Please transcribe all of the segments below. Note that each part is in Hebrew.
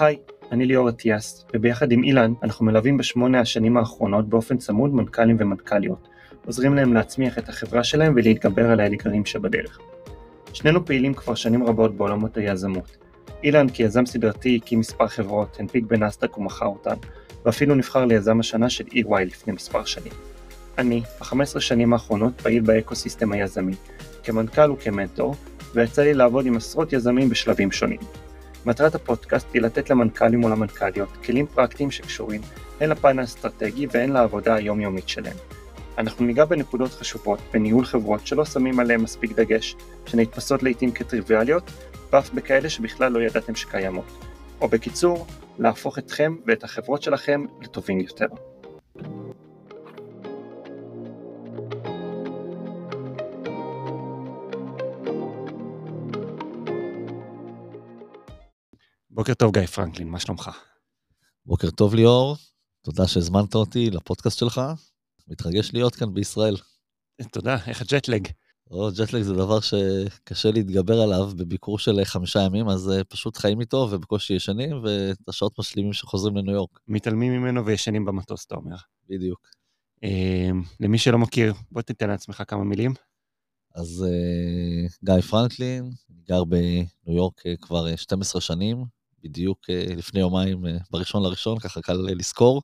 היי, אני ליאור אטיאס, וביחד עם אילן אנחנו מלווים בשמונה השנים האחרונות באופן צמוד מנכ"לים ומנכ"ליות, עוזרים להם להצמיח את החברה שלהם ולהתגבר על האתגרים שבדרך. שנינו פעילים כבר שנים רבות בעולמות היזמות. אילן כיזם סדרתי הקים מספר חברות, הנפיק בנסדק ומכר אותן, ואפילו נבחר ליזם השנה של EY לפני מספר שנים. אני, ב-15 שנים האחרונות פעיל באקוסיסטם היזמי, כמנכ"ל וכמנטור, ויצא לי לעבוד עם עשרות יזמים בשלבים שונים. מטרת הפודקאסט היא לתת למנכ"לים ולמנכ"ליות כלים פרקטיים שקשורים הן לפן האסטרטגי והן לעבודה היומיומית שלהם. אנחנו ניגע בנקודות חשובות בניהול חברות שלא שמים עליהן מספיק דגש, שנתפסות לעיתים כטריוויאליות, ואף בכאלה שבכלל לא ידעתם שקיימות. או בקיצור, להפוך אתכם ואת החברות שלכם לטובים יותר. בוקר טוב גיא פרנקלין, מה שלומך? בוקר טוב ליאור, תודה שהזמנת אותי לפודקאסט שלך, מתרגש להיות כאן בישראל. תודה, איך הג'טלג? או, ג'טלג זה דבר שקשה להתגבר עליו בביקור של חמישה ימים, אז אה, פשוט חיים איתו ובקושי ישנים, ואת השעות משלימים שחוזרים לניו יורק. מתעלמים ממנו וישנים במטוס, אתה אומר. בדיוק. אמ, למי שלא מכיר, בוא תיתן לעצמך כמה מילים. אז אה, גיא פרנקלין, גר בניו יורק אה, כבר 12 שנים, בדיוק לפני יומיים, בראשון לראשון, ככה קל לזכור.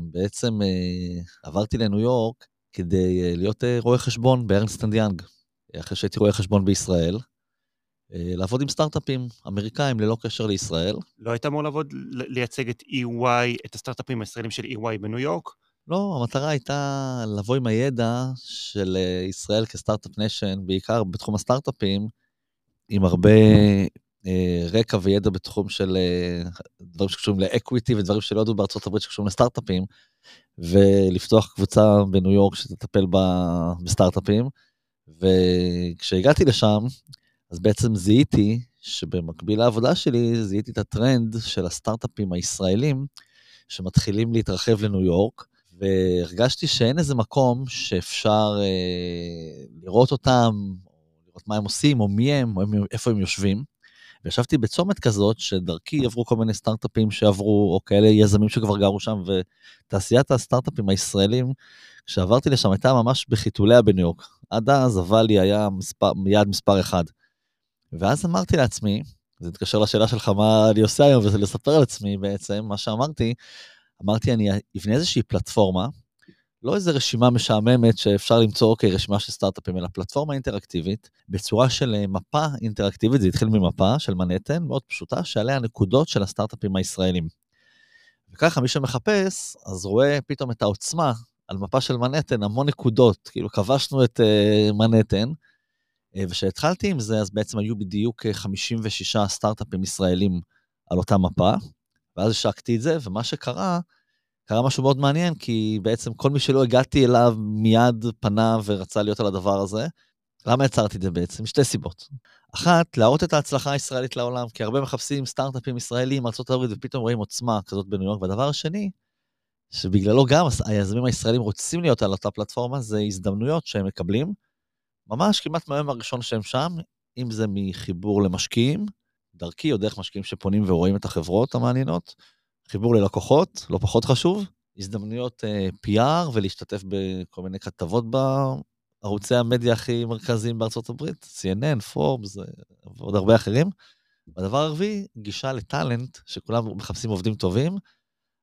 בעצם עברתי לניו יורק כדי להיות רואה חשבון ב Ernst & Young, אחרי שהייתי רואה חשבון בישראל, לעבוד עם סטארט-אפים אמריקאים ללא קשר לישראל. לא היית אמור לעבוד, לייצג את EY, את הסטארט-אפים הישראלים של EY בניו יורק? לא, המטרה הייתה לבוא עם הידע של ישראל כ Startup Nation, בעיקר בתחום הסטארט-אפים, עם הרבה אה, רקע וידע בתחום של אה, דברים שקשורים ל equity ודברים שלא ידעו בארצות הברית שקשורים לסטארט-אפים, ולפתוח קבוצה בניו יורק שתטפל בסטארט-אפים. וכשהגעתי לשם, אז בעצם זיהיתי שבמקביל לעבודה שלי, זיהיתי את הטרנד של הסטארט-אפים הישראלים שמתחילים להתרחב לניו יורק, והרגשתי שאין איזה מקום שאפשר אה, לראות אותם, לראות מה הם עושים, או מי הם, או איפה הם יושבים. וישבתי בצומת כזאת, שדרכי עברו כל מיני סטארט-אפים שעברו, או כאלה יזמים שכבר גרו שם, ותעשיית הסטארט-אפים הישראלים, כשעברתי לשם הייתה ממש בחיתוליה בניו יורק. עד אז הוואלי היה מספר, מיד מספר אחד. ואז אמרתי לעצמי, זה מתקשר לשאלה שלך מה אני עושה היום, וזה לספר על עצמי בעצם, מה שאמרתי, אמרתי, אני אבנה איזושהי פלטפורמה, לא איזה רשימה משעממת שאפשר למצוא, אוקיי, רשימה של סטארט-אפים, אלא פלטפורמה אינטראקטיבית, בצורה של אה, מפה אינטראקטיבית, זה התחיל ממפה של מנהטן, מאוד פשוטה, שעליה הנקודות של הסטארט-אפים הישראלים. וככה מי שמחפש, אז רואה פתאום את העוצמה על מפה של מנהטן, המון נקודות, כאילו כבשנו את uh, מנהטן, uh, וכשהתחלתי עם זה, אז בעצם היו בדיוק 56 סטארט-אפים ישראלים על אותה מפה, ואז השקתי את זה, ומה שקרה, קרה משהו מאוד מעניין, כי בעצם כל מי שלא הגעתי אליו מיד פנה ורצה להיות על הדבר הזה. למה יצרתי את זה בעצם? משתי סיבות. אחת, להראות את ההצלחה הישראלית לעולם, כי הרבה מחפשים סטארט-אפים ישראלים, ארה"ב, ופתאום רואים עוצמה כזאת בניו יורק. והדבר השני, שבגללו גם היזמים הישראלים רוצים להיות על אותה פלטפורמה, זה הזדמנויות שהם מקבלים, ממש כמעט מהיום הראשון שהם שם, אם זה מחיבור למשקיעים, דרכי או דרך משקיעים שפונים ורואים את החברות המעניינות, חיבור ללקוחות, לא פחות חשוב, הזדמנויות uh, PR ולהשתתף בכל מיני כתבות בערוצי המדיה הכי מרכזיים בארצות הברית, CNN, פורבס ועוד הרבה אחרים. והדבר הרביעי, גישה לטאלנט, שכולם מחפשים עובדים טובים,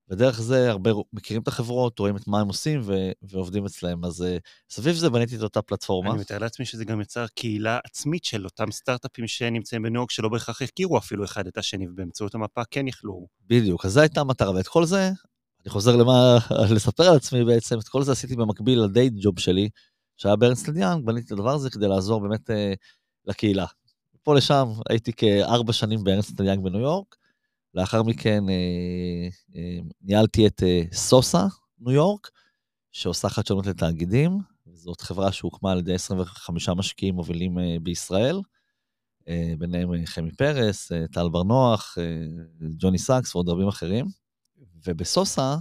ודרך זה הרבה מכירים את החברות, רואים את מה הם עושים ו- ועובדים אצלהם. אז uh, סביב זה בניתי את אותה פלטפורמה. אני מתאר לעצמי שזה גם יצר קהילה עצמית של אותם סטארט-אפים שנמצאים בניו יורק, שלא בהכרח הכירו אפילו אחד את השני, ובאמצעות המפה כן יכלו. בדיוק, אז זו הייתה המטרה, ואת כל זה, אני חוזר למה, לספר על עצמי בעצם, את כל זה עשיתי במקביל לדיי ג'וב שלי, שהיה בארנסטד יאנג, בניתי את הדבר הזה כדי לעזור באמת uh, לקהילה. פה לשם הייתי כארבע שנים בארנסטד יאנג בניו יורק, לאחר מכן אה, אה, ניהלתי את אה, סוסה, ניו יורק, שעושה חדשנות לתאגידים. זאת חברה שהוקמה על ידי 25 משקיעים מובילים אה, בישראל, אה, ביניהם אה, חמי פרס, אה, טל בר נוח, אה, ג'וני סאקס ועוד רבים אחרים. ובסוסה,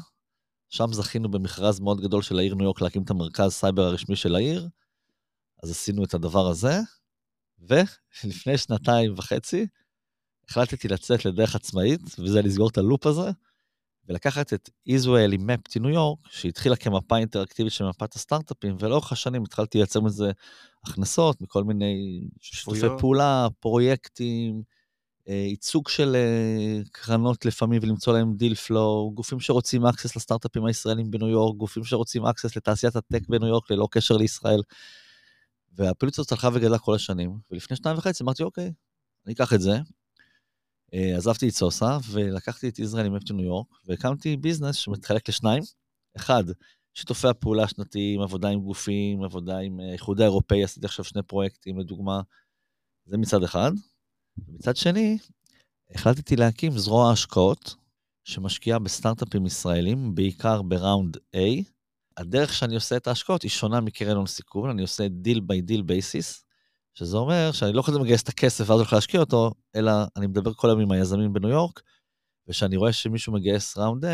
שם זכינו במכרז מאוד גדול של העיר ניו יורק להקים את המרכז סייבר הרשמי של העיר, אז עשינו את הדבר הזה, ולפני שנתיים וחצי, החלטתי לצאת לדרך עצמאית, וזה לסגור את ה loop הזה, ולקחת את Israeli Mapped in ניו יורק, שהתחילה כמפה אינטראקטיבית של מפת הסטארט-אפים, ולאורך השנים התחלתי לייצר מזה הכנסות מכל מיני שיתופי פעולה, פרויקטים, אה, ייצוג של אה, קרנות לפעמים ולמצוא להם deal flow, גופים שרוצים access לסטארט-אפים הישראלים בניו יורק, גופים שרוצים access לתעשיית הטק בניו יורק ללא קשר לישראל. והפעילות הזאת הלכה וגדלה כל השנים, ולפני שנתיים וחצי אמרתי, אוקיי, אני אקח את זה. אה, עזבתי את סוסה ולקחתי את Israeli Mapped in ניו יורק, והקמתי business שמתחלק לשניים. אחד, שיתופי הפעולה השנתיים, עבודה עם גופים, עבודה עם האיחוד האירופאי, עשיתי עכשיו שני פרויקטים, לדוגמה, זה מצד אחד. מצד שני, החלטתי להקים זרוע השקעות שמשקיעה בסטארט-אפים ישראלים, בעיקר ב round A. הדרך שאני עושה את ההשקעות היא שונה מקרן הון סיכון, אני עושה deal by deal basis, שזה אומר שאני לא יכול לגייס את הכסף ואז הולך להשקיע אותו, אלא אני מדבר כל היום עם היזמים בניו יורק, וכשאני רואה שמישהו מגייס round A,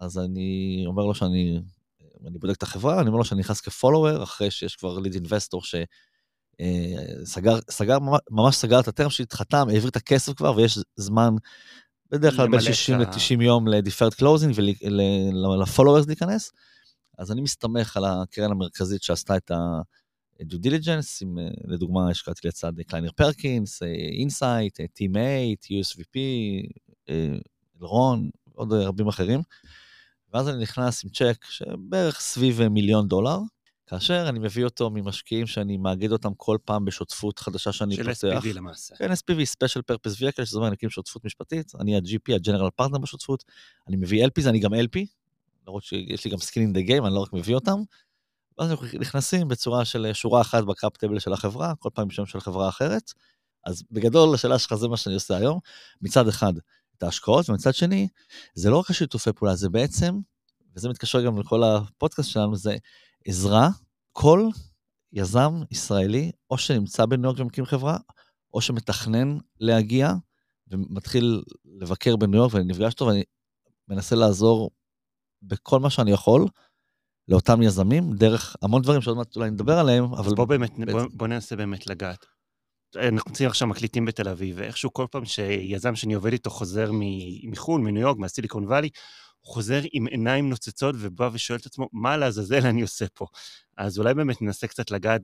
אז אני אומר לו שאני אני בודק את החברה, אני אומר לו שאני נכנס כ follower, אחרי שיש כבר lead investor ש... אה, סגר, סגר, ממש סגר את ה term sheet, חתם, העביר את הכסף כבר, ויש זמן, בדרך כלל בין 60 ל-90 יום ל-deferred closing ול followers להיכנס. אז אני מסתמך על הקרן המרכזית שעשתה את ה-due diligence, עם, אה, לדוגמה, השקעתי לצד Kleiner Perkins, Insight, Team8, USVP, אלרון, עוד רבים אחרים. ואז אני נכנס עם צ'ק שבערך סביב מיליון דולר, כאשר אני מביא אותו ממשקיעים שאני מאגד אותם כל פעם בשותפות חדשה שאני של פותח. של SPV למעשה. כן, SPV, Special Purpose Vehicle, שזה אומר אני אקים שותפות משפטית, אני ה-GP, ה-General Partner בשותפות, אני מביא LPs, אני גם LP, למרות שיש לי גם skin in the game, אני לא רק מביא אותם. ואז אנחנו נכנסים בצורה של שורה אחת בקאפ טבל של החברה, כל פעם בשם של חברה אחרת. אז בגדול, השאלה שלך זה מה שאני עושה היום. מצד אחד, את ההשקעות, ומצד שני, זה לא רק השיתופי פעולה, זה בעצם, וזה מתקשר גם לכל הפודקאסט שלנו, זה עזרה, כל יזם ישראלי, או שנמצא בניו יורק ומקים חברה, או שמתכנן להגיע ומתחיל לבקר בניו יורק, ואני נפגש איתו ואני מנסה לעזור בכל מה שאני יכול לאותם יזמים, דרך המון דברים שעוד מעט אולי נדבר עליהם, אבל... בוא באמת. בוא, בוא ננסה באמת לגעת. אנחנו נמצאים עכשיו מקליטים בתל אביב, ואיכשהו כל פעם שיזם שאני עובד איתו חוזר מחו"ל, מניו יורק, מהסיליקון וואלי, הוא חוזר עם עיניים נוצצות ובא ושואל את עצמו, מה לעזאזל אני עושה פה? אז אולי באמת ננסה קצת לגעת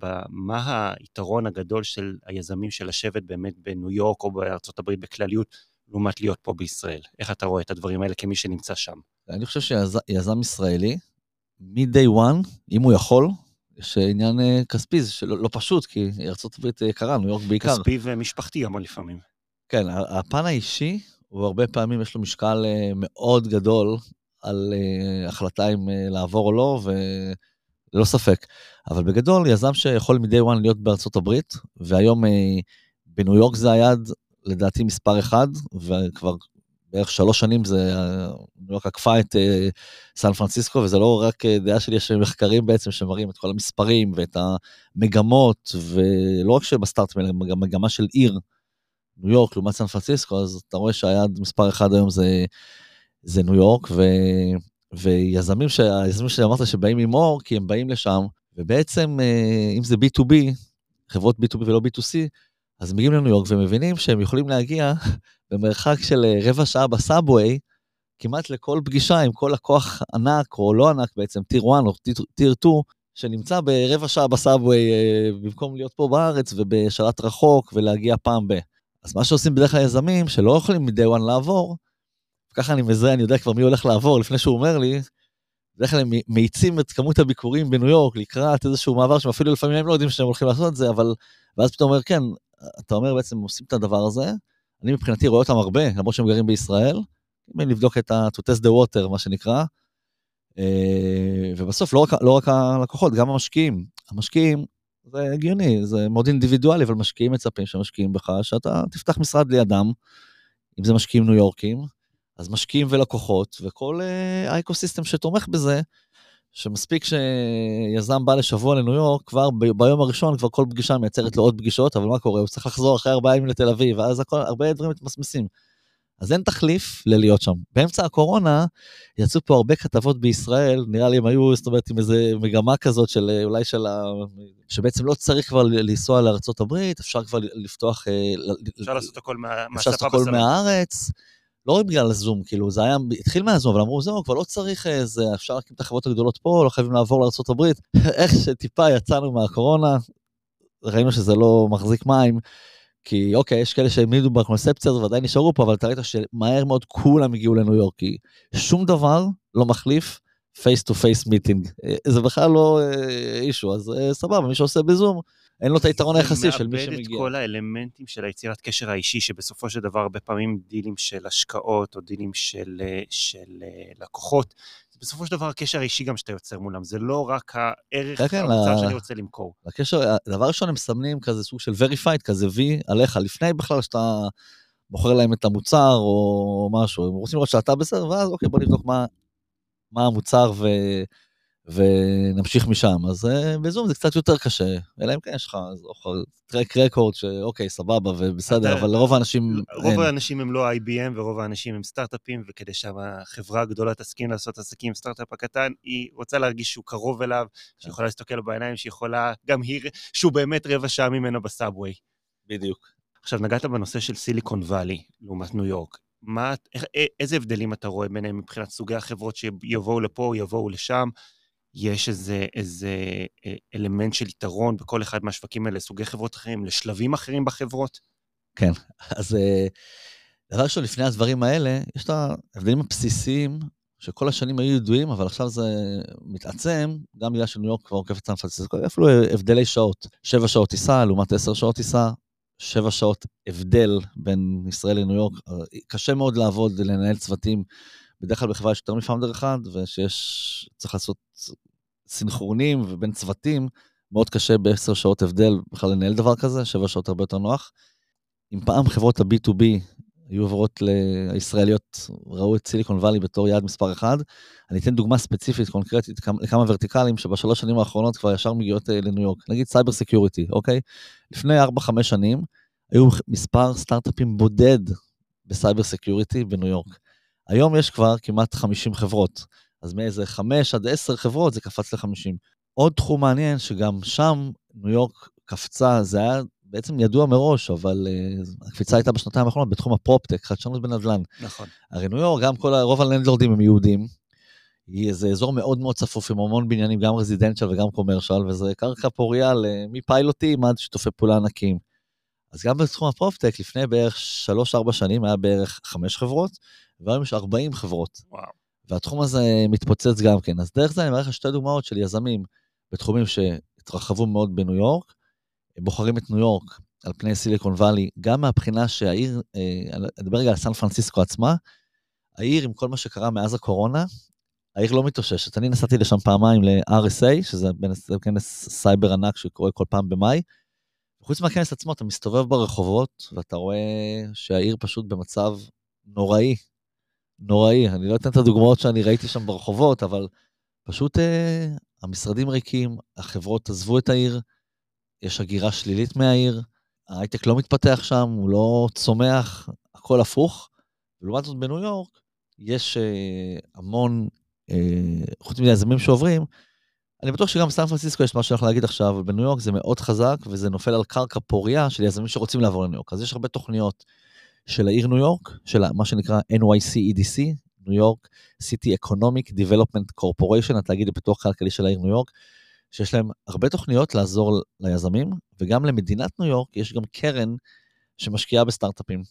במה היתרון הגדול של היזמים של לשבת באמת בניו יורק או בארצות הברית בכלליות, לעומת להיות פה בישראל. איך אתה רואה את הדברים האלה כמי שנמצא שם? אני חושב שיזם ישראלי, מ-day one, אם הוא יכול, יש עניין אה, כספי, זה שלא, לא פשוט, כי ארה"ב יקרה, ניו יורק בעיקר. כספי ומשפחתי המון לפעמים. כן, הפן האישי, הוא הרבה פעמים יש לו משקל אה, מאוד גדול על אה, החלטה אם לעבור או לא, וללא ספק. אבל בגדול, יזם שיכול מ-day one להיות בארצות הברית, והיום בניו יורק זה היעד, לדעתי, מספר אחד, וכבר בערך שלוש שנים זה, ניו עקפה את uh, סן פרנסיסקו, וזה לא רק uh, דעה שלי, יש מחקרים בעצם שמראים את כל המספרים ואת המגמות, ולא רק שבסטארט-אפים, אלא גם מגמה של עיר, ניו יורק לעומת סן פרנסיסקו, אז אתה רואה שהיעד מספר אחד היום זה, זה ניו יורק, ו, ויזמים, ש, שאמרת שבאים ממור, כי הם באים לשם, ובעצם uh, אם זה B2B, חברות B2B ולא B2C, אז מגיעים לניו יורק ומבינים שהם יכולים להגיע במרחק של אה, רבע שעה בסאבווי, כמעט לכל פגישה עם כל לקוח ענק, או לא ענק בעצם, טיר 1 או טיר 2, שנמצא ברבע שעה בסאבווי, אה, במקום להיות פה בארץ ובשלט רחוק ולהגיע פעם ב. אז מה שעושים בדרך כלל יזמים, שלא יכולים מ-day one לעבור, ככה אני מזהה, אני יודע כבר מי הולך לעבור לפני שהוא אומר לי, בדרך כלל הם מאיצים את כמות הביקורים בניו יורק לקראת איזשהו מעבר שהם אפילו לפעמים הם לא יודעים שהם הולכים לעשות את זה, אבל, ואז פתאום אומר, כן, אתה אומר בעצם עושים את הדבר הזה, אני מבחינתי רואה אותם הרבה, למרות שהם גרים בישראל, אם לבדוק את ה- to test the water, מה שנקרא, אה, ובסוף לא רק, לא רק הלקוחות, גם המשקיעים. המשקיעים, זה הגיוני, זה מאוד אינדיבידואלי, אבל משקיעים מצפים שמשקיעים בך, שאתה תפתח משרד לידם, אם זה משקיעים ניו יורקים, אז משקיעים ולקוחות, וכל אה, האקוסיסטם שתומך בזה, שמספיק שיזם בא לשבוע לניו יורק, כבר ב- ביום הראשון כבר כל פגישה מייצרת לו עוד פגישות, אבל מה קורה? הוא צריך לחזור אחרי ארבעה ימים לתל אביב, ואז הכל, הרבה דברים מתמסמסים. אז אין תחליף ללהיות שם. באמצע הקורונה יצאו פה הרבה כתבות בישראל, נראה לי הם היו, זאת אומרת, עם איזה מגמה כזאת של אולי של ה... שבעצם לא צריך כבר לנסוע לארה"ב, אפשר כבר לפתוח... אה, אפשר לעשות הכל בסלון. אפשר לעשות הכל מהארץ. לא רק בגלל הזום, כאילו, זה היה, התחיל מהזום, אבל אמרו, זהו, כבר לא צריך איזה, אפשר להקים את החברות הגדולות פה, לא חייבים לעבור לארה"ב. איך שטיפה יצאנו מהקורונה, ראינו שזה לא מחזיק מים, כי אוקיי, יש כאלה שהאמינו בקונספציה הזאת ועדיין נשארו פה, אבל אתה ראית שמהר מאוד כולם הגיעו לניו יורק, כי שום דבר לא מחליף face to face meeting. זה בכלל לא אישו, אז אה, סבבה, מי שעושה בזום, אין לו את היתרון היחסי של מי שמגיע. זה מאבד את כל האלמנטים של היצירת קשר האישי, שבסופו של דבר הרבה פעמים דילים של השקעות או דילים של, אה, של אה, לקוחות. בסופו של דבר הקשר האישי גם שאתה יוצר מולם, זה לא רק הערך כן, כן המוצר ל... שאני רוצה למכור. הקשר, דבר ראשון הם מסמנים כזה סוג של verified, כזה V עליך, לפני בכלל שאתה בוחר להם את המוצר או משהו, הם רוצים לראות שאתה בסדר, ואז אוקיי בוא נבדוק מה, מה המוצר ו... ונמשיך משם. אז uh, בזום זה קצת יותר קשה, אלא אם כן יש לך טרק רקורד שאוקיי, סבבה ובסדר, אבל לרוב האנשים... רוב אין. האנשים הם לא IBM ורוב האנשים הם סטארט-אפים, וכדי שהחברה הגדולה תסכים לעשות עסקים עם סטארט-אפ הקטן, היא רוצה להרגיש שהוא קרוב אליו, שהיא יכולה להסתכל בעיניים, שיכולה, גם היא, שהוא באמת רבע שעה ממנו בסאבווי. בדיוק. עכשיו, נגעת בנושא של סיליקון וואלי לעומת ניו יורק. מה, איזה הבדלים אתה רואה ביניהם מבחינת סוגי החברות שיבואו לפה או יבואו לשם? יש איזה, איזה אה, אלמנט של יתרון בכל אחד מהשווקים האלה, סוגי חברות אחרים, לשלבים אחרים בחברות? כן, אז אה, דבר ראשון, לפני הדברים האלה, יש את ההבדלים הבסיסיים שכל השנים היו ידועים, אבל עכשיו זה מתעצם, גם בגלל שניו יורק כבר עוקפת סן פרנסיסקו, אפילו הבדלי שעות. שבע שעות טיסה לעומת עשר שעות טיסה, שבע שעות הבדל בין ישראל לניו יורק. אה, קשה מאוד לעבוד, לנהל צוותים. בדרך כלל בחברה יש יותר מ founder אחד, ושיש, צריך לעשות סינכרונים ובין צוותים, מאוד קשה בעשר שעות הבדל בכלל לנהל דבר כזה, שבע שעות הרבה יותר נוח. אם פעם חברות ה-B2B היו עוברות לישראליות, ראו את Silicon Valley בתור יעד מספר אחד, אני אתן דוגמה ספציפית, קונקרטית, לכמה verticalים שבשלוש שנים האחרונות כבר ישר מגיעות אה, לניו יורק. נגיד cyber security, אוקיי? לפני 4-5 שנים היו מספר סטארט-אפים בודד ב cyber security בניו יורק. היום יש כבר כמעט 50 חברות. אז מאיזה 5 עד 10 חברות זה קפץ ל-50. עוד תחום מעניין, שגם שם ניו יורק קפצה, זה היה בעצם ידוע מראש, אבל uh, הקפיצה הייתה בשנתיים האחרונות בתחום ה PropTech, חדשנות בנדל"ן. נכון. הרי ניו יורק, גם כל, רוב ה landlord־ים הם יהודים, איזה אזור מאוד מאוד צפוף עם המון בניינים, גם residential וגם commercial, וזה קרקע פוריה מפיילוטים עד שיתופי פעולה ענקיים. אז גם בתחום הפרופטק, לפני בערך 3-4 שנים היה בערך 5 חברות, והיום יש 40 חברות. וואו. והתחום הזה מתפוצץ גם כן. אז דרך זה אני מראה לך שתי דוגמאות של יזמים בתחומים שהתרחבו מאוד בניו יורק, בוחרים את ניו יורק על פני סיליקון וואלי, גם מהבחינה שהעיר, אה, אני אדבר רגע על סן פרנסיסקו עצמה, העיר עם כל מה שקרה מאז הקורונה, העיר לא מתאוששת. אני נסעתי לשם פעמיים ל-RSA, שזה כנס סייבר ענק שקורה כל פעם במאי. חוץ מהכנס עצמו, אתה מסתובב ברחובות, ואתה רואה שהעיר פשוט במצב נוראי, נוראי. אני לא אתן את הדוגמאות שאני ראיתי שם ברחובות, אבל פשוט אה, המשרדים ריקים, החברות עזבו את העיר, יש הגירה שלילית מהעיר, ההייטק לא מתפתח שם, הוא לא צומח, הכל הפוך. ולעומת זאת בניו יורק, יש אה, המון, אה, חוץ מיזמים שעוברים, אני בטוח שגם בסן פרנסיסקו יש שאני יכול להגיד עכשיו, אבל בניו יורק זה מאוד חזק, וזה נופל על קרקע פוריה של יזמים שרוצים לעבור לניו יורק. אז יש הרבה תוכניות של העיר ניו יורק, של מה שנקרא NYC-EDC, ניו יורק City Economic Development Corporation, התאגיד לפיתוח כלכלי של העיר ניו יורק, שיש להם הרבה תוכניות לעזור ליזמים, וגם למדינת ניו יורק יש גם קרן שמשקיעה בסטארט-אפים,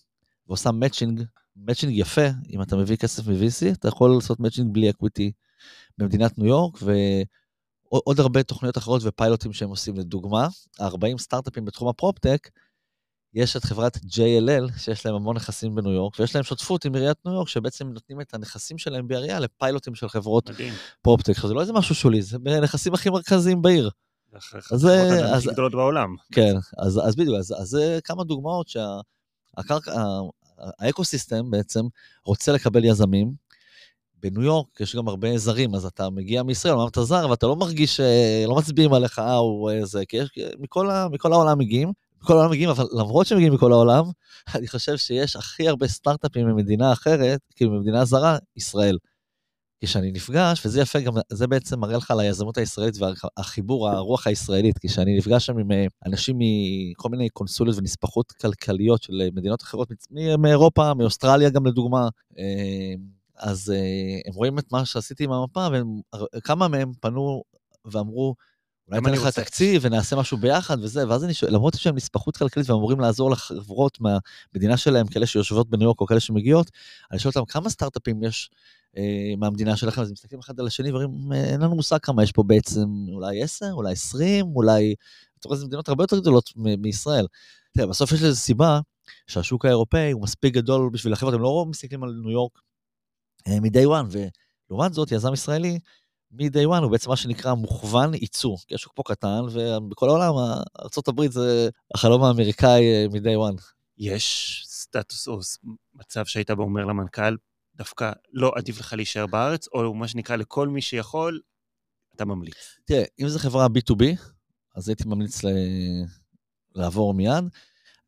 ועושה matching, matching יפה, אם אתה מביא כסף מ-VC, אתה יכול לעשות matching בלי equity במדינת ניו יורק, ועוד הרבה תוכניות אחרות ופיילוטים שהם עושים. לדוגמה, 40 סטארט-אפים בתחום ה PropTech, יש את חברת JLL, שיש להם המון נכסים בניו יורק, ויש להם שותפות עם עיריית ניו יורק, שבעצם נותנים את הנכסים שלהם בעירייה לפיילוטים של חברות PropTech. זה לא איזה משהו שולי, זה הנכסים הכי מרכזיים בעיר. אז זה... אז... הכי גדולות בעולם. כן, אז, אז בדיוק, אז, אז זה כמה דוגמאות שהקרקע, האקוסיסטם בעצם רוצה לקבל יזמים. בניו יורק יש גם הרבה זרים, אז אתה מגיע מישראל, אמרת אתה זר, ואתה לא מרגיש, לא מצביעים עליך, אה, הוא איזה, כי יש, מכל, מכל העולם מגיעים. מכל העולם מגיעים, אבל למרות שהם מגיעים מכל העולם, אני חושב שיש הכי הרבה סטארט-אפים ממדינה אחרת, כאילו ממדינה זרה, ישראל. כשאני נפגש, וזה יפה, גם זה בעצם מראה לך על היזמות הישראלית והחיבור, הרוח הישראלית, כשאני נפגש שם עם אה, אנשים מכל מיני קונסוליות ונספחות כלכליות של אה, מדינות אחרות, מאירופה, מאוסטרליה גם לדוגמה, אה, אז הם רואים את מה שעשיתי עם המפה, וכמה מהם פנו ואמרו, אולי ניתן לך תקציב ונעשה משהו ביחד וזה, ואז אני שואל, למרות שהם נספחות כלכלית והם אמורים לעזור לחברות מהמדינה שלהם, כאלה שיושבות בניו יורק או כאלה שמגיעות, אני שואל אותם, כמה סטארט-אפים יש אה, מהמדינה שלכם, אז מסתכלים אחד על השני ואומרים, אה, אין לנו מושג כמה יש פה בעצם, אולי 10, אולי 20, אולי... אתה רואה, זה מדינות הרבה יותר גדולות מישראל. תראה, בסוף יש לזה סיבה שהשוק האירופאי הוא מספיק גדול בשביל החברות, הם לא מסתכלים על ניו יורק אה, מ-day one, ולעומת זאת, יזם ישראלי, מ-day one הוא בעצם מה שנקרא מוכוון ייצוא, כי השוק פה קטן, ובכל העולם, ארה"ב זה החלום האמריקאי מ-day one. יש סטטוס או מצב שהיית בו אומר למנכ"ל, דווקא לא עדיף לך להישאר בארץ, או מה שנקרא לכל מי שיכול, אתה ממליץ. תראה, אם זו חברה B2B, אז הייתי ממליץ ל... לעבור מיד.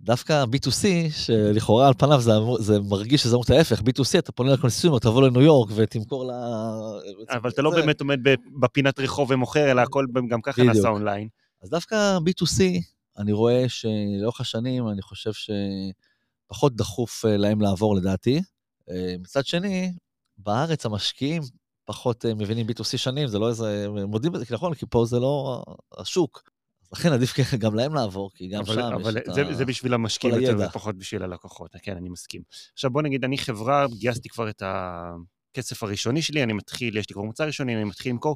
דווקא B2C, שלכאורה על פניו זה, זה מרגיש שזה אמור את ההפך, B2C, אתה פונה לקונסיומר, תבוא לניו יורק ותמכור ל... אבל אתה לא באמת עומד בפינת רחוב ומוכר, אלא הכל גם ככה נעשה אונליין. אז דווקא B2C, אני רואה שלאורך השנים, אני חושב שפחות דחוף אה, להם לעבור לדעתי. אה, מצד שני, בארץ המשקיעים פחות אה, מבינים B2C שנים, זה לא איזה, מודים בזה, נכון, כי פה זה לא השוק. לכן עדיף גם להם לעבור, כי גם אבל, שם אבל יש זה, את ה... זה בשביל המשקיעים יותר ופחות בשביל הלקוחות, כן, אני מסכים. עכשיו בוא נגיד, אני חברה, גייסתי כבר את הכסף הראשוני שלי, אני מתחיל, יש לי כבר מוצר ראשוני, אני מתחיל למכור.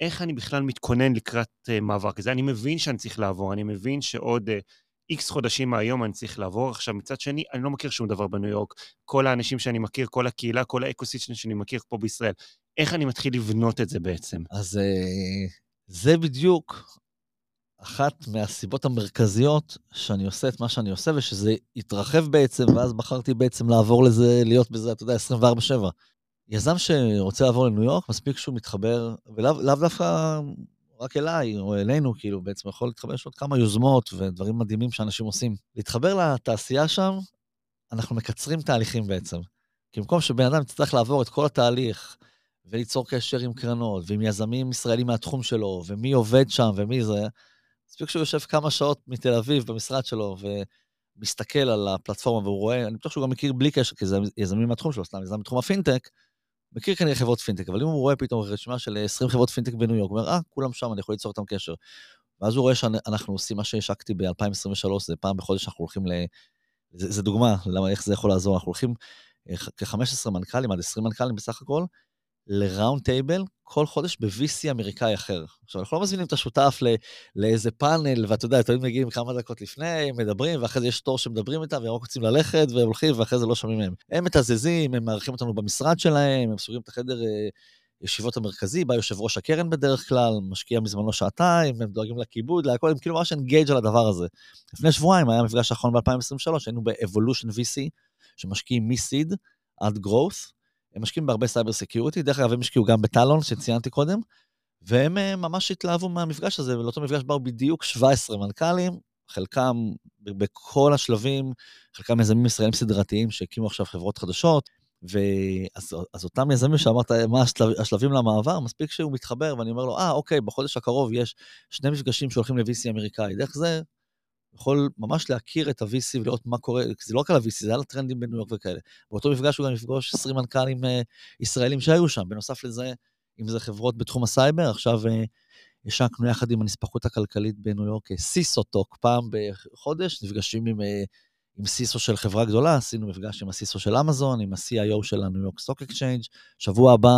איך אני בכלל מתכונן לקראת uh, מעבר כזה? אני מבין שאני צריך לעבור, אני מבין שעוד איקס חודשים מהיום אני צריך לעבור. עכשיו, מצד שני, אני לא מכיר שום דבר בניו יורק. כל האנשים שאני מכיר, כל הקהילה, כל האקוסיסטם שאני מכיר פה בישראל. איך אני מתחיל לבנות את זה בעצם? אז אה, זה בדיוק אחת מהסיבות המרכזיות שאני עושה את מה שאני עושה, ושזה יתרחב בעצם, ואז בחרתי בעצם לעבור לזה, להיות בזה, אתה יודע, 24-7. יזם שרוצה לעבור לניו יורק, מספיק שהוא מתחבר, ולאו דווקא רק אליי או אלינו, כאילו, בעצם יכול להתחבר, יש עוד כמה יוזמות ודברים מדהימים שאנשים עושים. להתחבר לתעשייה שם, אנחנו מקצרים תהליכים בעצם. כי במקום שבן אדם יצטרך לעבור את כל התהליך, וליצור קשר עם קרנות, ועם יזמים ישראלים מהתחום שלו, ומי עובד שם ומי זה, מספיק שהוא יושב כמה שעות מתל אביב במשרד שלו, ומסתכל על הפלטפורמה והוא רואה, אני בטוח שהוא גם מכיר בלי קשר, כי זה יזמים מהתחום שלו, סתם יזם בתחום הפינטק, מכיר כנראה חברות פינטק, אבל אם הוא רואה פתאום רשימה של 20 חברות פינטק בניו יורק, הוא אומר, אה, כולם שם, אני יכול ליצור איתם קשר. ואז הוא רואה שאנחנו עושים מה שהשקתי ב-2023, זה פעם בחודש אנחנו הולכים ל... זה, זה דוגמה, למה, איך זה יכול לעזור, אנחנו הולכים אה, כ-15 מנכ"לים, עד 20 מנכ"לים בסך הכל, ל round table כל חודש ב-VC אמריקאי אחר. עכשיו, אנחנו לא מזמינים את השותף לאיזה פאנל, ואתה יודע, תמיד מגיעים כמה דקות לפני, מדברים, ואחרי זה יש תור שמדברים איתם, והם רק רוצים ללכת, והם הולכים, ואחרי זה לא שומעים מהם. הם מתזזים, הם מארחים אותנו במשרד שלהם, הם סוגרים את החדר אה, ישיבות המרכזי, בא יושב ראש הקרן בדרך כלל, משקיע מזמנו שעתיים, הם דואגים לכיבוד, להכל, הם כאילו ממש engaged על הדבר הזה. לפני שבועיים היה מפגש האחרון ב-2023, היינו ב-Evolution VC, שמשקיעים מ-seed עד growth, הם משקיעים בהרבה cyber security, דרך אגב הם השקיעו גם בטאלון שציינתי קודם, והם אה, ממש התלהבו מהמפגש הזה, ולאותו מפגש באו בדיוק 17 מנכ"לים, חלקם בכל השלבים, חלקם יזמים ישראלים סדרתיים שהקימו עכשיו חברות חדשות, ואז אז אותם יזמים שאמרת, מה השלב, השלבים למעבר, מספיק שהוא מתחבר, ואני אומר לו, אה, אוקיי, בחודש הקרוב יש שני מפגשים שהולכים ל-VC אמריקאי, דרך זה יכול ממש להכיר את ה-VC ולראות מה קורה, זה לא רק על ה-VC, זה על הטרנדים בניו יורק וכאלה. באותו מפגש הוא גם יפגוש 20 מנכ"לים uh, ישראלים שהיו שם. בנוסף לזה, אם זה חברות בתחום הסייבר, עכשיו uh, השקנו יחד עם הנספחות הכלכלית בניו יורק CISO Talk פעם בחודש, נפגשים עם, עם CISO של חברה גדולה, עשינו מפגש עם ה CISO של אמזון, עם ה-CIO של ה New York Stock Exchange, שבוע הבא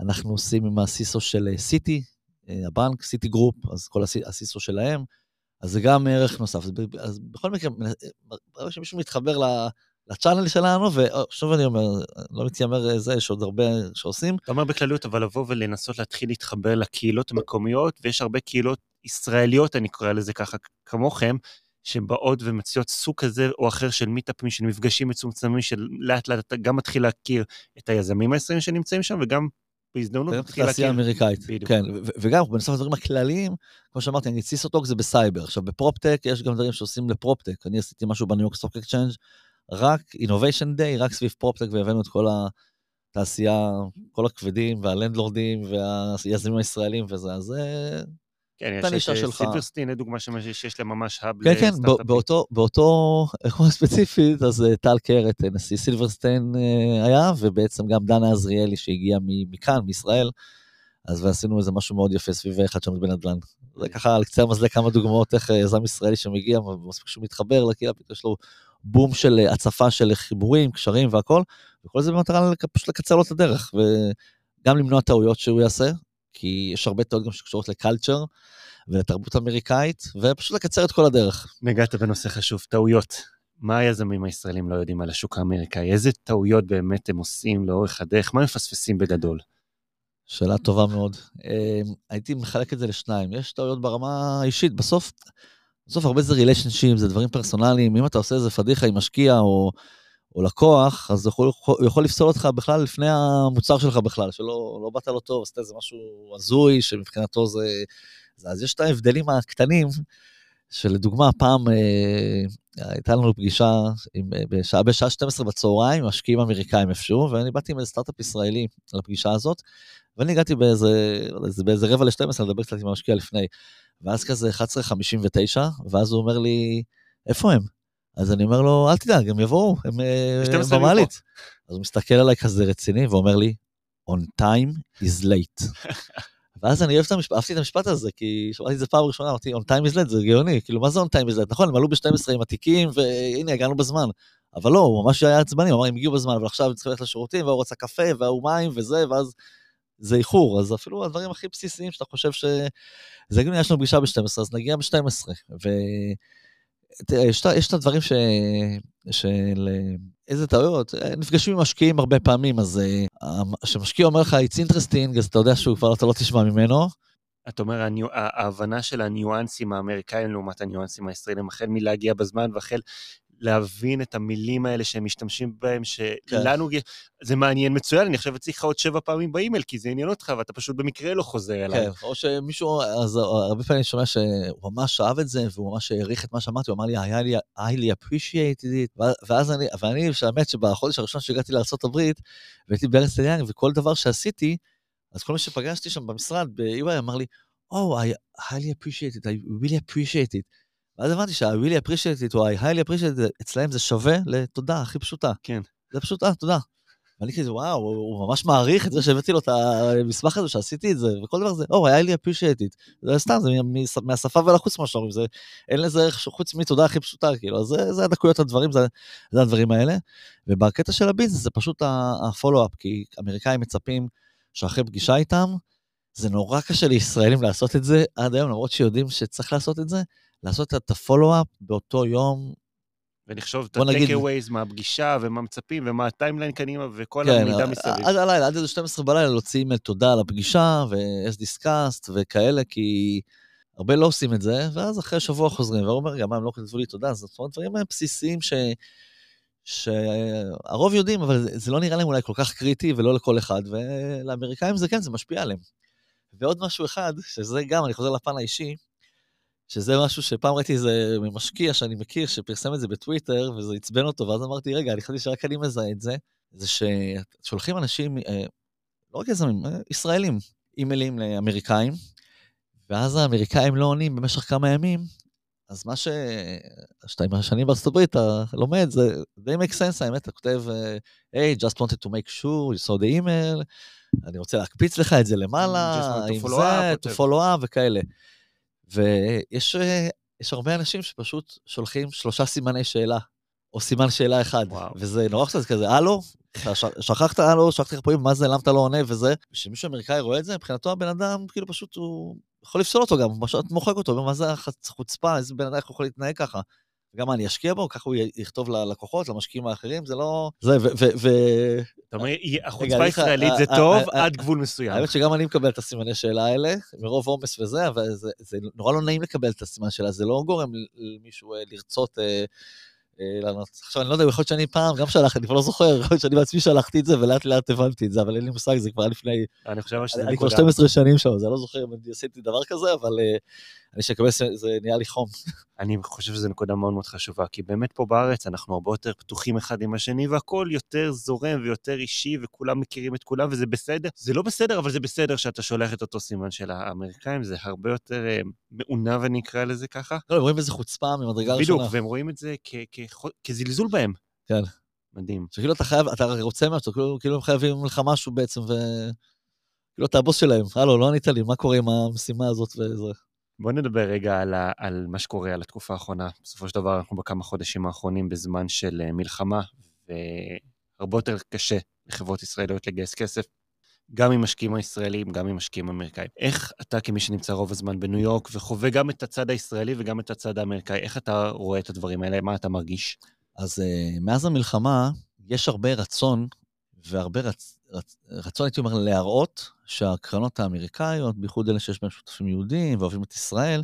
אנחנו עושים עם ה CISO של סיטי, הבנק, סיטי גרופ, אז כל ה CISO שלהם. אז זה גם ערך נוסף. אז, בכל מקרה, ברגע שמישהו מתחבר ל channel שלנו, ושוב אני אומר, לא מתיימר זה, יש עוד הרבה שעושים. אתה אומר בכלליות, אבל לבוא ולנסות להתחיל להתחבר לקהילות המקומיות, ויש הרבה קהילות ישראליות, אני קורא לזה ככה, כמוכם, שבאות ומציעות סוג כזה או אחר של meetup־ים, של מפגשים מצומצמים, של לאט לאט אתה גם מתחיל להכיר את היזמים הישראלים שנמצאים שם, וגם בהזדמנות מתחיל להכיר. תעשייה אמריקאית, בדיוק. כן, וגם בנוסף לדברים הכלליים, כמו שאמרתי, נגיד CISO Talk זה בסייבר. עכשיו, ב PropTech יש גם דברים שעושים ל PropTech. אני עשיתי משהו ב New York Stock Exchange, רק Innovation Day, רק סביב PropTech, והבאנו את כל התעשייה, כל הכבדים וה landlord־ים והיזמים הישראלים וזה, אז זה... כן, יש את סילברסטין, לדוגמה, שיש להם ממש hub כן, כן, באותו, באותו אירוע ספציפית, אז אה, טל קרת, אה, נשיא סילברסטיין אה, היה, ובעצם גם דנה עזריאלי שהגיע מכאן, מישראל, אז ועשינו איזה משהו מאוד יפה סביב חדשנות בנדל"ן. זה ככה על קצה המזלג כמה דוגמאות איך יזם ישראלי שמגיע, מספיק שהוא מתחבר לקהילה, פתאום יש לו בום של הצפה של חיבורים, קשרים והכל, וכל זה במטרה פשוט לקצר לו את הדרך, וגם למנוע טעויות שהוא יעשה, כי יש הרבה טעויות גם שקשורות לקלצ'ר ולתרבות אמריקאית, ופשוט לקצר את כל הדרך. נגעת בנושא חשוב, טעויות. מה היזמים הישראלים לא יודעים על השוק האמריקאי? איזה טעויות באמת הם עושים לאורך הדרך? מה מפספסים בגדול? שאלה טובה מאוד. אמ, הייתי מחלק את זה לשניים. יש טעויות ברמה האישית. בסוף, בסוף הרבה זה ריליישנשיפ, זה דברים פרסונליים. אם אתה עושה איזה פדיחה עם משקיע או או לקוח, אז הוא יכול, הוא יכול לפסול אותך בכלל לפני המוצר שלך בכלל, שלא לא באת לו טוב, עשית איזה משהו הזוי, שמבחינתו זה, זה... אז יש את ההבדלים הקטנים, שלדוגמה, פעם אה, הייתה לנו פגישה עם, אה, בשעה, בשעה 12 בצהריים, משקיעים אמריקאים איפשהו, ואני באתי עם איזה סטארט-אפ ישראלי לפגישה הזאת, ואני הגעתי באיזה, באיזה רבע ל-12 לדבר קצת עם המשקיע לפני. ואז כזה 11.59, ואז הוא אומר לי, איפה הם? אז אני אומר לו, אל תדאג, הם יבואו, הם אה, במעלית. אז הוא מסתכל עליי כזה רציני ואומר לי, on time is late. ואז אני אוהב את המשפט, אהבתי את המשפט הזה, כי שמעתי את זה פעם ראשונה, אמרתי, on time is late, זה גאוני, כאילו, מה זה on time is late? נכון, הם עלו ב-12 עם התיקים, והנה, הגענו בזמן. אבל לא, הוא ממש היה עצבני, הוא אמר, הם הגיעו בזמן, אבל עכשיו הם צריכים ללכת לשירותים, והוא רוצה קפה, והוא מים, וזה, ואז זה איחור. אז אפילו הדברים הכי בסיסיים שאתה חושב ש... זה הגיוני, יש לנו פגישה ב-12, אז נגיע ב-12. ו... תראה, יש, את הדברים ש... של איזה טעויות, נפגשים עם משקיעים הרבה פעמים, אז אה, כשמשקיע אומר לך, it's interesting, אז אתה יודע שהוא כבר, אתה לא תשמע ממנו. אתה אומר, הניו, ההבנה של הניואנסים האמריקאים לעומת הניואנסים הישראלים, החל מלהגיע בזמן והחל להבין את המילים האלה שהם משתמשים בהם, שלנו, כן. זה מעניין מצוין, אני עכשיו אצליח לך עוד שבע פעמים באימייל, כי זה עניין אותך, ואתה פשוט במקרה לא חוזר אליי. כן, או שמישהו, אז הרבה פעמים אני שומע שהוא ממש אהב את זה, והוא ממש העריך את מה שאמרתי, הוא אמר לי, היה לי highly appreciated it, ואז אני, ואני, האמת שבחודש הראשון שהגעתי לארה"ב, והייתי בארץ ליאנג, וכל דבר שעשיתי, אז כל מי שפגשתי שם במשרד, ב-EY, אמר לי, Oh, I highly appreciate it, I really appreciate it. ואז הבנתי שה-really appreciate it או ה-highly appreciate it אצלהם זה שווה לתודה הכי פשוטה. כן. זה פשוט, אה, תודה. ואני כזה, וואו, הוא ממש מעריך את זה שהבאתי לו את המסמך הזה, שעשיתי את זה, וכל דבר זה, או, היה לי appreciate it. זה סתם, זה מהשפה ולחוץ מה שאומרים, זה, אין לזה ערך חוץ מתודה הכי פשוטה, כאילו, זה, זה הדקויות הדברים, זה, זה הדברים האלה. ובקטע של הביזנס זה פשוט ה-follow-up, כי אמריקאים מצפים שאחרי פגישה איתם, זה נורא קשה לישראלים לעשות את זה עד היום, למרות שיודעים שצריך לעשות את זה, לעשות את ה follow-up באותו יום. ולחשוב את ה-takeaways מהפגישה ומה מצפים ומה ה timeline קדימה וכל כן, המידע מסביב. עד הלילה, עד איזה 12 בלילה להוציא אימייל תודה על הפגישה ו-as discussed וכאלה, כי הרבה לא עושים את זה, ואז אחרי שבוע חוזרים, והוא אומר, גם מה, הם לא כתבו לי תודה, אומרת, דברים בסיסיים ש... שהרוב יודעים, אבל זה לא נראה להם אולי כל כך קריטי ולא לכל אחד, ולאמריקאים זה כן, זה משפיע עליהם. ועוד משהו אחד, שזה גם, אני חוזר לפן האישי, שזה משהו שפעם ראיתי איזה משקיע שאני מכיר שפרסם את זה בטוויטר, וזה עצבן אותו, ואז אמרתי, רגע, אני חשבתי שרק אני מזהה את זה, זה ששולחים אנשים, אה, לא רק יזמים, אה, ישראלים, אימיילים לאמריקאים, ואז האמריקאים לא עונים במשך כמה ימים, אז מה ש... שאתה עם השנים בארצות הברית, אתה לומד, זה די make sense, האמת, אתה כותב, היי, hey, just wanted to make sure, you saw the email, אני רוצה להקפיץ לך את זה למעלה, עם זה, to follow up וכאלה. ויש הרבה אנשים שפשוט שולחים שלושה סימני שאלה, או סימן שאלה אחד, וואו. וזה נורא קצת כזה, הלו, שכחת הלו, שכחתי לך פה, מה זה, למה אתה לא עונה וזה. כשמישהו אמריקאי רואה את זה, מבחינתו הבן אדם, כאילו פשוט הוא יכול לפסול אותו גם, פשוט מוחק אותו, מה זה החוצפה, איזה בן אדם יכול להתנהג ככה. גם אני אשקיע בו, ככה הוא יכתוב ללקוחות, למשקיעים האחרים, זה לא... זה, ו... ו... אתה אומר, החוצפה הישראלית זה טוב עד גבול מסוים. האמת שגם אני מקבל את הסימני שאלה האלה, מרוב עומס וזה, אבל זה נורא לא נעים לקבל את הסימן שאלה, זה לא גורם למישהו אה, לרצות... אה, לענות. עכשיו, אני לא יודע, יכול להיות שאני פעם גם שלחתי, אני כבר לא זוכר, יכול להיות שאני בעצמי שלחתי את זה, ולאט לאט הבנתי את זה, אבל אין לי מושג, זה כבר לפני... אני חושב שזה אני כבר 12 שנים שם, אז אני לא זוכר אם עשיתי דבר כזה, אבל אני שקווה, זה נהיה לי חום. אני חושב שזו נקודה מאוד מאוד חשובה, כי באמת פה בארץ אנחנו הרבה יותר פתוחים אחד עם השני, והכול יותר זורם ויותר אישי, וכולם מכירים את כולם, וזה בסדר. זה לא בסדר, אבל זה בסדר שאתה שולח את אותו סימן של האמריקאים, זה הרבה יותר מעונב, אני אקרא לזה ככה. לא, הם רואים איזה חוצפה ממדרגה ראשונה. בדיוק, והם רואים את זה כזלזול בהם. כן. מדהים. שכאילו אתה חייב, אתה רוצה משהו, כאילו, כאילו הם חייבים לך משהו בעצם, ו... כאילו אתה הבוס שלהם, הלו, לא ענית לי, מה קורה עם המשימה הזאת וזה. בוא נדבר רגע על, ה, על מה שקורה, על התקופה האחרונה. בסופו של דבר אנחנו בכמה חודשים האחרונים בזמן של אה, מלחמה, והרבה יותר קשה לחברות ישראליות לגייס כסף, גם עם משקיעים הישראלים, גם עם משקיעים אמריקאים. איך אתה, כמי שנמצא רוב הזמן בניו יורק וחווה גם את הצד הישראלי וגם את הצד האמריקאי, איך אתה רואה את הדברים האלה? מה אתה מרגיש? אז uh, מאז המלחמה יש הרבה רצון, והרבה רצ... רצ... רצון, הייתי אומר, להראות שהקרנות האמריקאיות, בייחוד אלה שיש בהם שותפים יהודים ואוהבים את ישראל,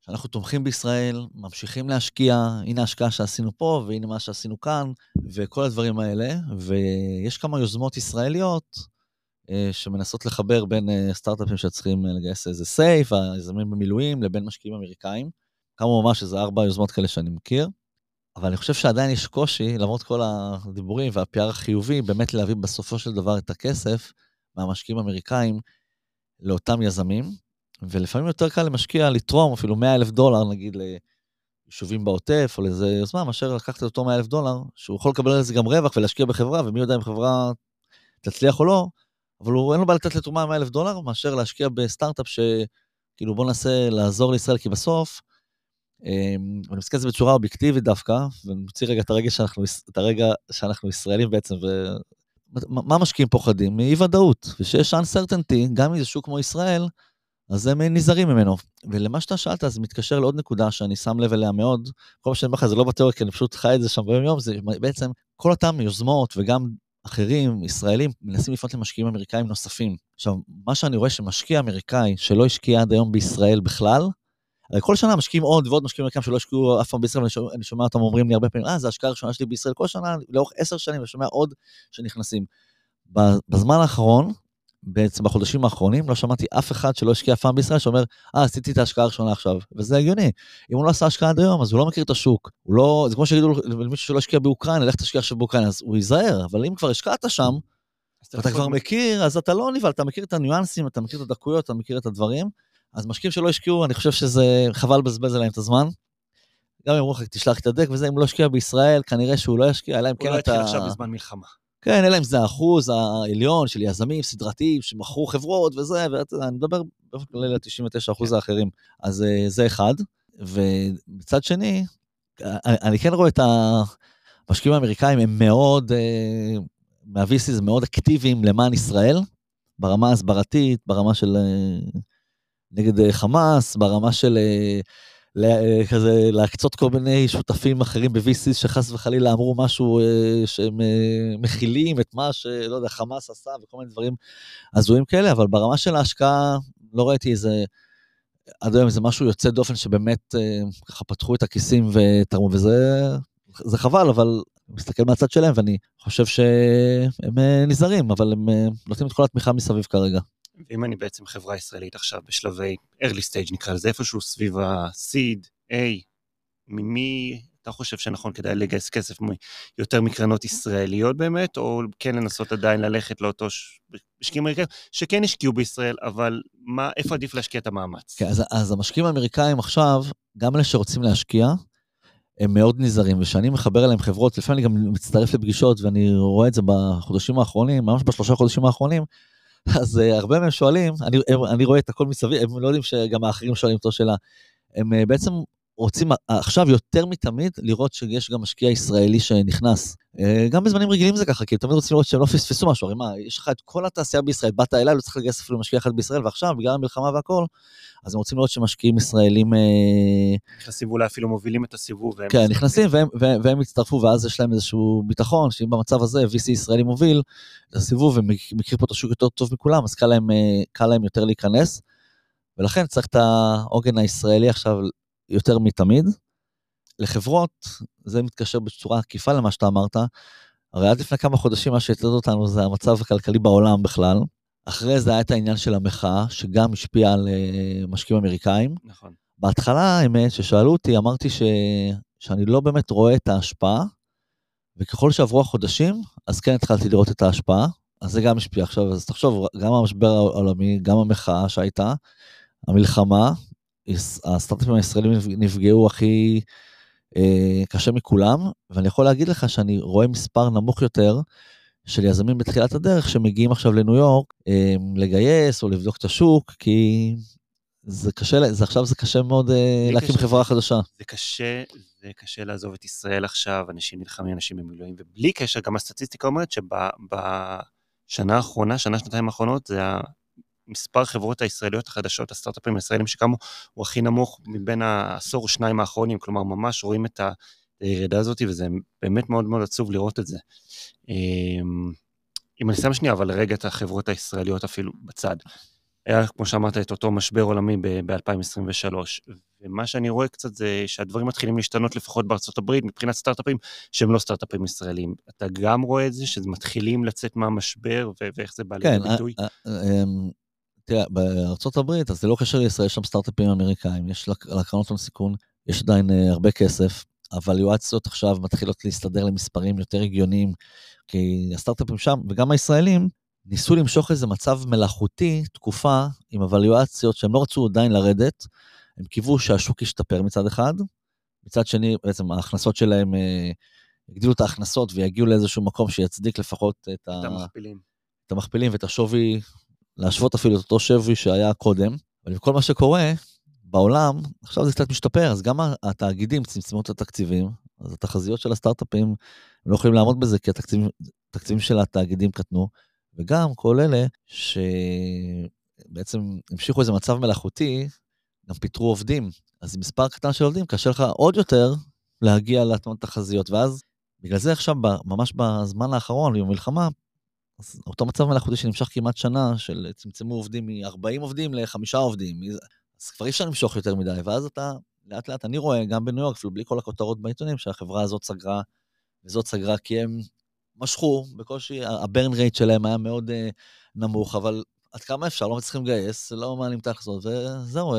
שאנחנו תומכים בישראל, ממשיכים להשקיע, הנה ההשקעה שעשינו פה, והנה מה שעשינו כאן, וכל הדברים האלה. ויש כמה יוזמות ישראליות אה, שמנסות לחבר בין אה, סטארט-אפים שצריכים אה, לגייס איזה סייף, היזמים במילואים, לבין משקיעים אמריקאים. כמה ממש איזה ארבע יוזמות כאלה שאני מכיר. אבל אני חושב שעדיין יש קושי, למרות כל הדיבורים והפיאר החיובי, באמת להביא בסופו של דבר את הכסף מהמשקיעים האמריקאים לאותם יזמים, ולפעמים יותר קל למשקיע לתרום אפילו 100 אלף דולר, נגיד, ליישובים בעוטף או לאיזה יוזמה, מאשר לקחת את אותו 100 אלף דולר, שהוא יכול לקבל על זה גם רווח ולהשקיע בחברה, ומי יודע אם חברה תצליח או לא, אבל הוא אין לו בעיה לתת לתרומה 100 אלף דולר, מאשר להשקיע בסטארט-אפ שכאילו בוא ננסה לעזור לישראל, כי בסוף, אני מסתכל על זה בצורה אובייקטיבית דווקא, ואני מוציא רגע את הרגע שאנחנו, את הרגע שאנחנו ישראלים בעצם, ומה משקיעים פוחדים? מאי ודאות, ושיש uncertainty, גם אם זה שוק כמו ישראל, אז הם נזהרים ממנו. ולמה שאתה שאלת, זה מתקשר לעוד נקודה שאני שם לב אליה מאוד, כל מה שאני אומר לך זה לא בתיאוריה, כי אני פשוט חי את זה שם ביום יום, זה בעצם כל אותם יוזמות וגם אחרים, ישראלים, מנסים לפנות למשקיעים אמריקאים נוספים. עכשיו, מה שאני רואה שמשקיע אמריקאי שלא השקיע עד היום בישראל בכלל, כל שנה משקיעים עוד ועוד משקיעים אמריקאים שלא השקיעו אף פעם בישראל, אני שומע, שומע אותם אומרים לי הרבה פעמים, אה, זו השקעה הראשונה שלי בישראל כל שנה, לאורך עשר שנים, ושומע עוד שנכנסים. בזמן האחרון, בעצם בחודשים האחרונים, לא שמעתי אף אחד שלא השקיע אף פעם בישראל שאומר, אה, עשיתי את ההשקעה הראשונה עכשיו. וזה הגיוני. אם הוא לא עשה השקעה עד היום, אז הוא לא מכיר את השוק. הוא לא, זה כמו שיגידו למישהו שלא השקיע באוקראינה, לך תשקיע עכשיו באוקראינה, אז הוא ייזהר, אבל אם כבר השקעת שם, ואתה כבר מכיר, אז אתה לא נבהל, אתה מכיר את הניואנסים, אתה מכיר את הדקויות, אתה מכיר את הדברים. אז משקיעים שלא השקיעו, אני חושב שזה חבל לבזבז עליהם את הזמן. גם אם אמרו לך, תשלח את הדק וזה, אם לא השקיע בישראל, כנראה שהוא לא ישקיע, אלא אם כן אתה... הוא לא התחיל עכשיו בזמן מלחמה. כן, אלא אם זה האחוז העליון של יזמים סדרתיים שמכרו חברות וזה, ואני מדבר באופן כללי ל-99% כן. האחרים. אז אה, זה אחד. ומצד שני, אני כן רואה את המשקיעים האמריקאים, הם מאוד, אה, זה מאוד אקטיביים למען ישראל, ברמה ההסברתית, ברמה של אה, נגד חמאס, ברמה של אה, כזה להקצות כל מיני שותפים אחרים ב-VC שחס וחלילה אמרו משהו אה, שהם אה, מכילים את מה שלא יודע, חמאס עשה וכל מיני דברים הזויים כאלה, אבל ברמה של ההשקעה לא ראיתי איזה, עד היום איזה משהו יוצא דופן שבאמת ככה פתחו את הכיסים ותרמו, וזה זה חבל, אבל מסתכל מהצד שלהם ואני חושב שהם נזהרים, אבל הם נותנים את כל התמיכה מסביב כרגע. ואם אני בעצם חברה ישראלית עכשיו בשלבי early stage נקרא לזה, איפשהו סביב ה-seed, A, ממי אתה חושב שנכון כדאי לגייס כסף יותר מקרנות ישראליות באמת, או כן לנסות עדיין ללכת לאותו משקיעים אמריקאים שכן השקיעו בישראל, אבל מה, איפה עדיף להשקיע את המאמץ? כן, אז, אז המשקיעים האמריקאים עכשיו, גם אלה שרוצים להשקיע, הם מאוד נזהרים, וכשאני מחבר אליהם חברות, לפעמים אני גם מצטרף לפגישות ואני רואה את זה בחודשים האחרונים, ממש בשלושה חודשים האחרונים, אז uh, הרבה מהם שואלים, אני, הם, אני רואה את הכל מסביב, הם לא יודעים שגם האחרים שואלים אותו שאלה. הם uh, בעצם רוצים עכשיו יותר מתמיד לראות שיש גם משקיע ישראלי שנכנס. Uh, גם בזמנים רגילים זה ככה, כי תמיד רוצים לראות שהם לא פספסו משהו, הרי מה, יש לך את כל התעשייה בישראל, באת אליי, לא צריך לגייס אפילו משקיע אחד בישראל, ועכשיו, בגלל המלחמה והכל, אז הם רוצים לראות שמשקיעים ישראלים... נכנסים ואולי אפילו מובילים את הסיבוב. כן, נכנסים והם, והם, והם הצטרפו, ואז יש להם איזשהו ביטחון, שאם במצב הזה VC ישראלי מוביל את הסיבוב ומכיר פה את השוק יותר טוב מכולם, אז קל להם, קל להם יותר להיכנס. ולכן צריך את העוגן הישראלי עכשיו יותר מתמיד. לחברות, זה מתקשר בצורה עקיפה למה שאתה אמרת, הרי עד לפני כמה חודשים מה שהטריד אותנו זה המצב הכלכלי בעולם בכלל. אחרי זה היה את העניין של המחאה, שגם השפיע על uh, משקיעים אמריקאים. נכון. בהתחלה, האמת, ששאלו אותי, אמרתי ש... שאני לא באמת רואה את ההשפעה, וככל שעברו החודשים, אז כן התחלתי לראות את ההשפעה, אז זה גם השפיע. עכשיו, אז תחשוב, גם המשבר העולמי, גם המחאה שהייתה, המלחמה, הסטארט-אפים הישראלים נפגעו הכי אה, קשה מכולם, ואני יכול להגיד לך שאני רואה מספר נמוך יותר של יזמים בתחילת הדרך שמגיעים עכשיו לניו יורק אה, לגייס או לבדוק את השוק, כי זה קשה, זה עכשיו זה קשה מאוד אה, להקים קשה, חברה חדשה. זה קשה, זה קשה לעזוב את ישראל עכשיו, אנשים נלחמים, אנשים במילואים, ובלי קשר, גם הסטטיסטיקה אומרת שבשנה האחרונה, שנה, שנתיים האחרונות, זה מספר החברות הישראליות החדשות, הסטארט-אפים הישראלים שקמו, הוא הכי נמוך מבין העשור או שניים האחרונים, כלומר, ממש רואים את הירידה הזאת, וזה באמת מאוד מאוד עצוב לראות את זה. אמ, אם אני שם שנייה, אבל רגע את החברות הישראליות אפילו בצד. היה, כמו שאמרת, את אותו משבר עולמי ב-2023. ומה שאני רואה קצת זה שהדברים מתחילים להשתנות לפחות בארצות הברית, מבחינת סטארט-אפים שהם לא סטארט-אפים ישראלים. אתה גם רואה את זה, שמתחילים לצאת מהמשבר, ואיך זה בא לידי כן, ביטוי? כן, תראה, בארצות הברית, אז זה לא קשר לישראל, יש שם סטארט-אפים אמריקאים, יש לקרנות הון סיכון, יש עדיין uh, הרבה כסף, אבל יועציות עכשיו מתחילות להסתדר למספרים יותר הגיוניים, כי הסטארט-אפים שם, וגם הישראלים, ניסו למשוך איזה מצב מלאכותי, תקופה, עם אבליואציות שהם לא רצו עדיין לרדת, הם קיוו שהשוק ישתפר מצד אחד, מצד שני, בעצם ההכנסות שלהם, אה, יגדילו את ההכנסות ויגיעו לאיזשהו מקום שיצדיק לפחות את, את המכפילים. את המכפילים ואת השווי להשוות אפילו את אותו שווי שהיה קודם, אבל כל מה שקורה בעולם, עכשיו זה קצת משתפר, אז גם התאגידים צמצמו את התקציבים, אז התחזיות של הסטארט-אפים, הם לא יכולים לעמוד בזה כי התקציבים של התאגידים קטנו, וגם כל אלה שבעצם המשיכו איזה מצב מלאכותי, גם פיטרו עובדים. אז עם מספר קטן של עובדים, קשה לך עוד יותר להגיע להטמנת תחזיות, ואז בגלל זה עכשיו, ממש בזמן האחרון, עם המלחמה, אז אותו מצב מלאכותי שנמשך כמעט שנה, של צמצמו עובדים מ-40 עובדים לחמישה עובדים, אז כבר אי אפשר למשוך יותר מדי, ואז אתה, לאט לאט, אני רואה, גם בניו יורק, אפילו בלי כל הכותרות בעיתונים, שהחברה הזאת סגרה, וזאת סגרה כי הם משכו, בקושי, הברן רייט שלהם היה מאוד uh, נמוך, אבל עד כמה אפשר, לא מצליחים לגייס, לא מעלים את ההכנסות, וזהו. Uh,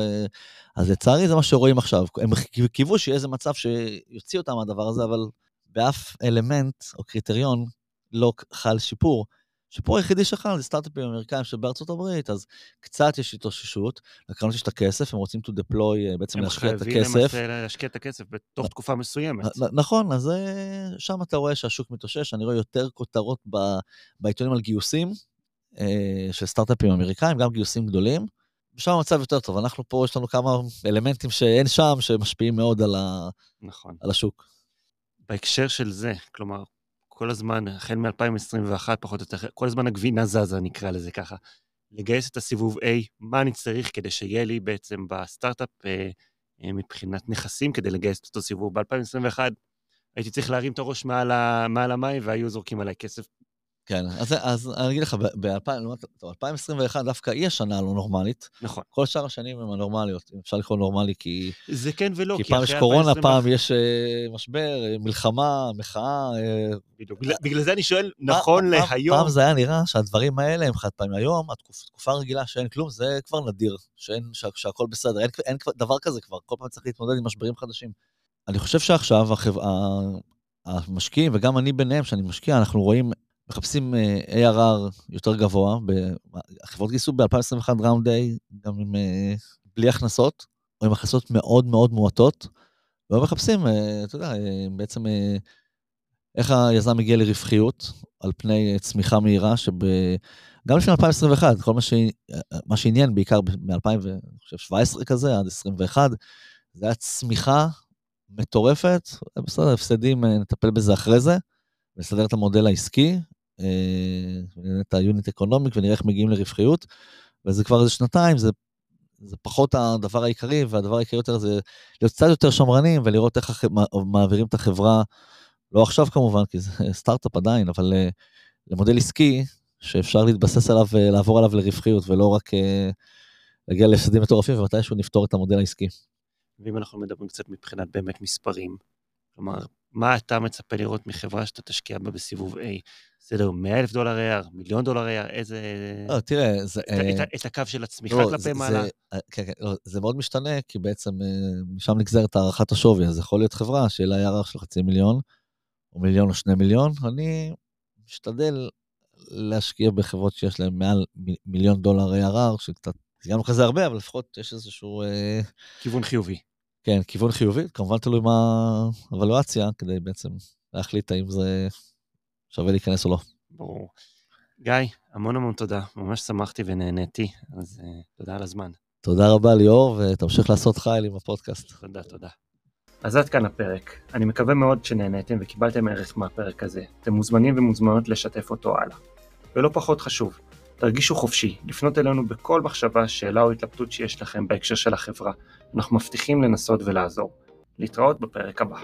אז לצערי זה מה שרואים עכשיו. הם קיוו שיהיה איזה מצב שיוציא אותם מהדבר הזה, אבל באף אלמנט או קריטריון לא חל שיפור. השיפור היחידי שחל זה סטארט-אפים אמריקאים שבארצות הברית, אז קצת יש התאוששות, לקרנות יש את הכסף, הם רוצים to deploy, אה, בעצם להשקיע את הכסף. הם חייבים להשקיע את הכסף בתוך תקופה מסוימת. נכון, אז אה, שם אתה רואה שהשוק מתאושש, אני רואה יותר כותרות בעיתונים על גיוסים אה, של סטארט-אפים אמריקאים, גם גיוסים גדולים. ושם המצב יותר טוב, אנחנו פה, יש לנו כמה אלמנטים שאין שם, שמשפיעים מאוד על, ה... נכון. על השוק. בהקשר של זה, כלומר, כל הזמן, החל מ-2021 פחות או יותר, כל הזמן הגבינה זזה, נקרא לזה ככה. לגייס את הסיבוב A, מה אני צריך כדי שיהיה לי בעצם בסטארט-אפ אה, אה, מבחינת נכסים כדי לגייס את אותו סיבוב. ב-2021 הייתי צריך להרים את הראש מעל, ה, מעל המים והיו זורקים עליי כסף כן, אז, אז אני אגיד לך, ב-2021 דווקא היא השנה הלא נורמלית. נכון. כל שאר השנים הן הנורמליות, אם אפשר לקרוא נורמלי, כי... זה כן ולא, כי, כי פעם יש קורונה, פעם יש uh, משבר, אה, מלחמה, מחאה. Uh, בדיוק. בגלל, בגלל זה אני שואל, נכון פעם, להיום... פעם זה היה נראה שהדברים האלה הם חד פעמים. היום, התקופה התקופ, רגילה שאין כלום, זה כבר נדיר, שאין, שה, שהכל בסדר. אין, אין דבר כזה כבר, כל פעם צריך להתמודד עם משברים חדשים. אני חושב שעכשיו החבר... המשקיעים, וגם אני ביניהם, שאני משקיע, אנחנו רואים מחפשים uh, ARR יותר גבוה, החברות גייסו ב-2021 ראונד A, גם עם, uh, בלי הכנסות, או עם הכנסות מאוד מאוד מועטות, והם מחפשים, uh, אתה יודע, בעצם איך היזם מגיע לרווחיות על פני צמיחה מהירה, שגם לפני 2021, כל מה, ש... מה שעניין בעיקר מ-2017 כזה עד 2021, זה היה צמיחה מטורפת, בסדר, הפסדים, נטפל בזה אחרי זה. נסדר את המודל העסקי, את ה unit economic ונראה איך מגיעים לרווחיות, וזה כבר איזה שנתיים, זה, זה פחות הדבר העיקרי, והדבר העיקרי יותר זה להיות קצת יותר שמרנים ולראות איך מעבירים את החברה, לא עכשיו כמובן, כי זה סטארט-אפ עדיין, אבל אה, למודל עסקי שאפשר להתבסס עליו ולעבור עליו לרווחיות, ולא רק אה, להגיע להפסדים מטורפים, ומתישהו נפתור את המודל העסקי. ואם אנחנו מדברים קצת מבחינת באמת מספרים, כלומר, מה אתה מצפה לראות מחברה שאתה תשקיע בה בסיבוב A? בסדר, 100 אלף דולר AR, מיליון דולר AR, איזה... לא, תראה, זה... את, את, את הקו של הצמיחה לא, כלפי זה- מעלה? זה- כן, כן, לא, זה מאוד משתנה, כי בעצם אה, משם נגזרת הערכת השווי, אז יכול להיות חברה שיהיה לה ARR של חצי מיליון, או מיליון או שני מיליון, אני משתדל להשקיע בחברות שיש להן מעל מיליון דולר ARR, שקצת, זה גם לא כזה הרבה, אבל לפחות יש איזשהו, אה, כיוון חיובי. כן, כיוון חיובי, כמובן תלוי מה הוולואציה, כדי בעצם להחליט האם זה שווה להיכנס או לא. ברור. גיא, המון המון תודה, ממש שמחתי ונהניתי, אז uh, תודה על הזמן. תודה רבה ליאור, ותמשיך לעשות חייל עם הפודקאסט. תודה, תודה. אז עד כאן הפרק. אני מקווה מאוד שנהניתם וקיבלתם ערך מהפרק הזה. אתם מוזמנים ומוזמנות לשתף אותו הלאה. ולא פחות חשוב, תרגישו חופשי, לפנות אלינו בכל מחשבה, שאלה או התלבטות שיש לכם בהקשר של החברה. אנחנו מבטיחים לנסות ולעזור. להתראות בפרק הבא.